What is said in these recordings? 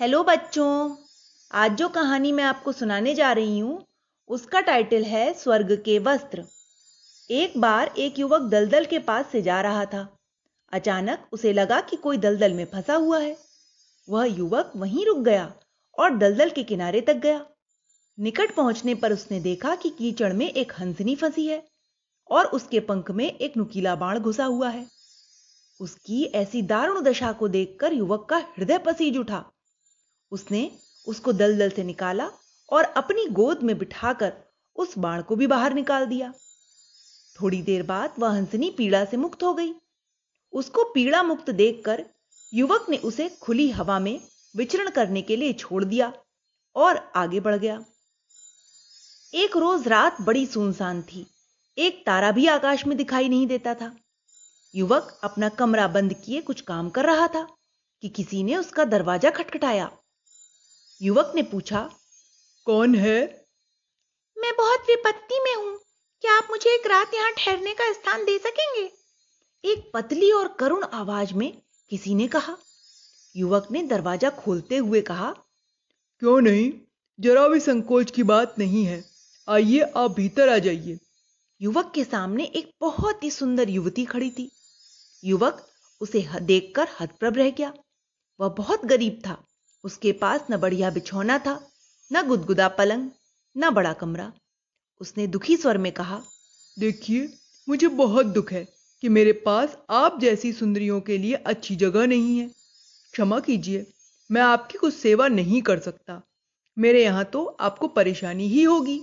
Hello बच्चों, आज जो कहानी मैं आपको सुनाने जा रही हूँ, उसका टाइटल है स्वर्ग के वस्त्र। एक बार एक युवक दलदल के पास से जा रहा था। अचानक उसे लगा कि कोई दलदल में फंसा हुआ है। वह युवक वहीं रुक गया और दलदल के किनारे तक गया। निकट पहुँचने पर उसने देखा कि कीचड़ में एक हंसनी फंसी है और उसके पंख में एक नुकीला बाण घुसा हुआ है। उसकी ऐसी दारुण दशा को देखकर युवक का हृदय पसीज उठा। उसने उसको दलदल से निकाला और अपनी गोद में बिठाकर उस बाण को भी बाहर निकाल दिया। थोड़ी देर बाद वह हंसनी पीड़ा से मुक्त हो गई। उसको पीड़ा मुक्त देखकर युवक ने उसे खुली हवा में विचरण करने के लिए छोड़ दिया और आगे बढ़ गया। एक रोज रात बड़ी सुनसान थी। एक तारा भी आकाश में दिखाई नहीं देता था। युवक अपना कमरा बंद किए कुछ काम कर रहा था कि किसी ने उसका दरवाज़ा खटखटाया। युवक ने पूछा कौन है? मैं बहुत विपत्ति में हूँ। क्या आप मुझे एक रात यहाँ ठहरने का स्थान दे सकेंगे? एक पतली और करुण आवाज़ में किसी ने कहा। युवक ने दरवाज़ा खोलते हुए कहा क्यों नहीं? जरा भी संकोच की बात नहीं है। आइए आप भीतर आ जाइए। युवक के सामने एक बहुत ही सुंदर युवती खड़ी थी। युवक उसे देखकर हतप्रभ रह गया। वह बहुत गरीब था। उसके पास न बढ़िया बिछौना था न गुदगुदा पलंग न बड़ा कमरा। उसने दुखी स्वर में कहा देखिए मुझे बहुत दुख है कि मेरे पास आप जैसी सुंदरियों के लिए अच्छी जगह नहीं है। क्षमा कीजिए मैं आपकी कुछ सेवा नहीं कर सकता। मेरे यहाँ तो आपको परेशानी ही होगी।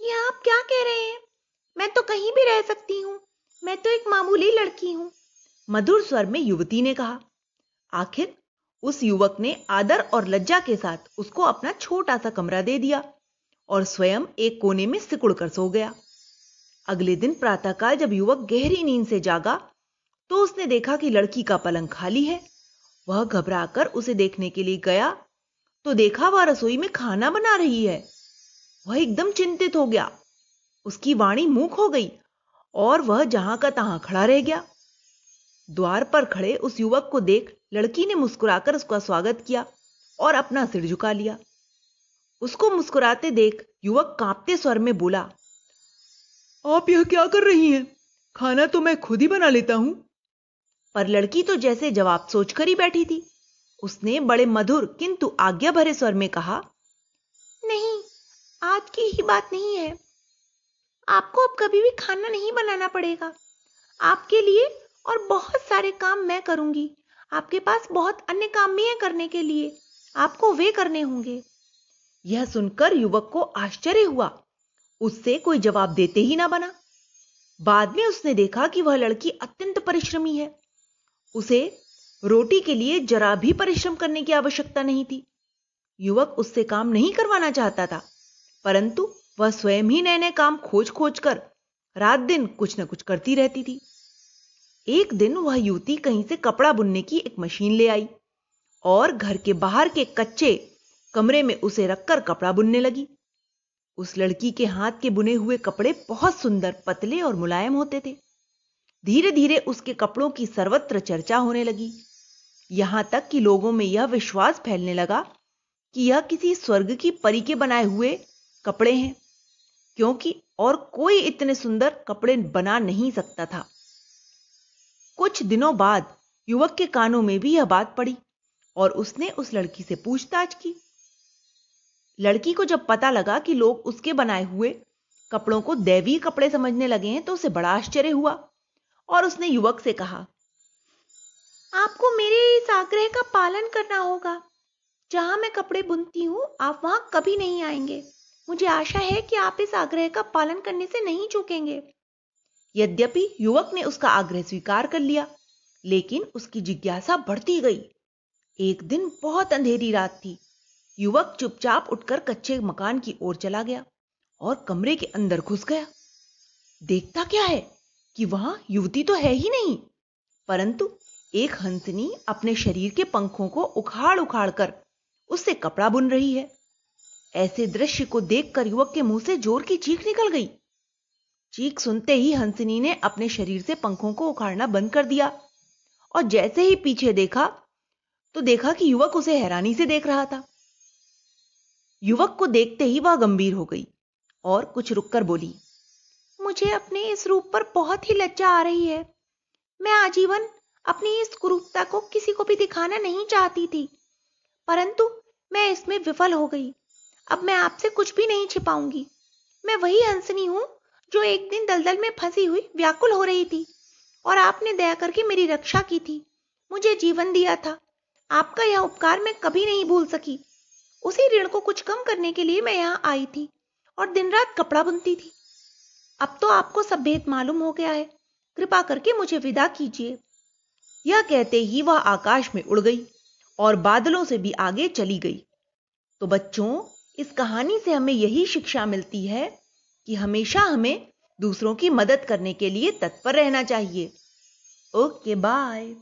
ये आप क्या कह रहे हैं? मैं तो कहीं भी रह सकती हूँ। मैं तो एक मामूली लड़की हूँ। मधुर स्वर में युवती ने कहा आखिर उस युवक ने आदर और लज्जा के साथ उसको अपना छोटा सा कमरा दे दिया और स्वयं एक कोने में सिकुड़ कर सो गया। अगले दिन प्रातःकाल जब युवक गहरी नींद से जागा तो उसने देखा कि लड़की का पलंग खाली है। वह घबराकर उसे देखने के लिए गया तो देखा वह रसोई में खाना बना रही है। वह एकदम चिंतित हो गया। उसकी वाणी मूक हो गई और वह जहाँ का तहां खड़ा रह गया। द्वार पर खड़े उस युवक को देख लड़की ने मुस्कुराकर उसका स्वागत किया और अपना सिर झुका लिया। उसको मुस्कुराते देख युवक कांपते स्वर में बोला आप यह क्या कर रही हैं? खाना तो मैं खुद ही बना लेता हूँ। पर लड़की तो जैसे जवाब सोचकर ही बैठी थी। उसने बड़े मधुर किंतु आज्ञा भरे स्वर में कहा नहीं आज की ही बात नहीं है। आपको अब कभी भी खाना नहीं बनाना पड़ेगा। आपके लिए और बहुत सारे काम मैं करूँगी। आपके पास बहुत अन्य काम भी हैं करने के लिए। आपको वे करने होंगे। यह सुनकर युवक को आश्चर्य हुआ। उससे कोई जवाब देते ही ना बना। बाद में उसने देखा कि वह लड़की अत्यंत परिश्रमी है। उसे रोटी के लिए जरा भी परिश्रम करने की आवश्यकता नहीं थी। युवक उससे काम नहीं करवाना चाहता था, परंतु वह स्वयं ही नए नए काम खोज खोज कर रात दिन कुछ न कुछ करती रहती थी। एक दिन वह युवती कहीं से कपड़ा बुनने की एक मशीन ले आई और घर के बाहर के कच्चे कमरे में उसे रखकर कपड़ा बुनने लगी। उस लड़की के हाथ के बुने हुए कपड़े बहुत सुंदर, पतले और मुलायम होते थे। धीरे धीरे उसके कपड़ों की सर्वत्र चर्चा होने लगी। यहाँ तक कि लोगों में यह विश्वास फैलने लगा कि यह किसी स्वर्ग की परी के बनाए हुए कपड़े हैं, क्योंकि और कोई इतने सुंदर कपड़े बना नहीं सकता था। कुछ दिनों बाद युवक के कानों में भी यह बात पड़ी और उसने उस लड़की से पूछताछ की। लड़की को जब पता लगा कि लोग उसके बनाए हुए कपड़ों को दैवी कपड़े समझने लगे हैं तो उसे बड़ा आश्चर्य हुआ और उसने युवक से कहा, आपको मेरे इस आग्रह का पालन करना होगा। जहाँ मैं कपड़े बुनती हूँ, आप वहाँ कभी नहीं आएँगे। मुझे आशा है कि आप इस आग्रह का पालन करने से नहीं चूकेंगे। यद्यपि युवक ने उसका आग्रह स्वीकार कर लिया, लेकिन उसकी जिज्ञासा बढ़ती गई। एक दिन बहुत अंधेरी रात थी। युवक चुपचाप उठकर कच्चे मकान की ओर चला गया और कमरे के अंदर घुस गया। देखता क्या है कि वहाँ युवती तो है ही नहीं, परंतु एक हंसनी अपने शरीर के पंखों को उखाड़ उखाड़ कर उससे कपड़ा बुन रही है। ऐसे दृश्य को देखकर युवक के मुँह से ज़ोर की चीख निकल गई। चीख सुनते ही हंसनी ने अपने शरीर से पंखों को उखाड़ना बंद कर दिया और जैसे ही पीछे देखा तो देखा कि युवक उसे हैरानी से देख रहा था। युवक को देखते ही वह गंभीर हो गई और कुछ रुककर बोली, मुझे अपने इस रूप पर बहुत ही लज्जा आ रही है। मैं आजीवन अपनी इस कुरूपता को किसी को भी दिखाना नहीं चाहती थी, परंतु मैं इसमें विफल हो गई। अब मैं आपसे कुछ भी नहीं छिपाऊँगी। मैं वही हंसनी हूँ जो एक दिन दलदल में फंसी हुई व्याकुल हो रही थी और आपने दया करके मेरी रक्षा की थी। मुझे जीवन दिया था। आपका यह उपकार मैं कभी नहीं भूल सकी। उसी ऋण को कुछ कम करने के लिए मैं यहाँ आई थी और दिन रात कपड़ा बुनती थी। अब तो आपको सब भेद मालूम हो गया है। कृपा करके मुझे विदा कीजिए। यह कहते ही वह आकाश में उड़ गई और बादलों से भी आगे चली गई। तो बच्चों, इस कहानी से हमें यही शिक्षा मिलती है कि हमेशा हमें दूसरों की मदद करने के लिए तत्पर रहना चाहिए। Okay bye.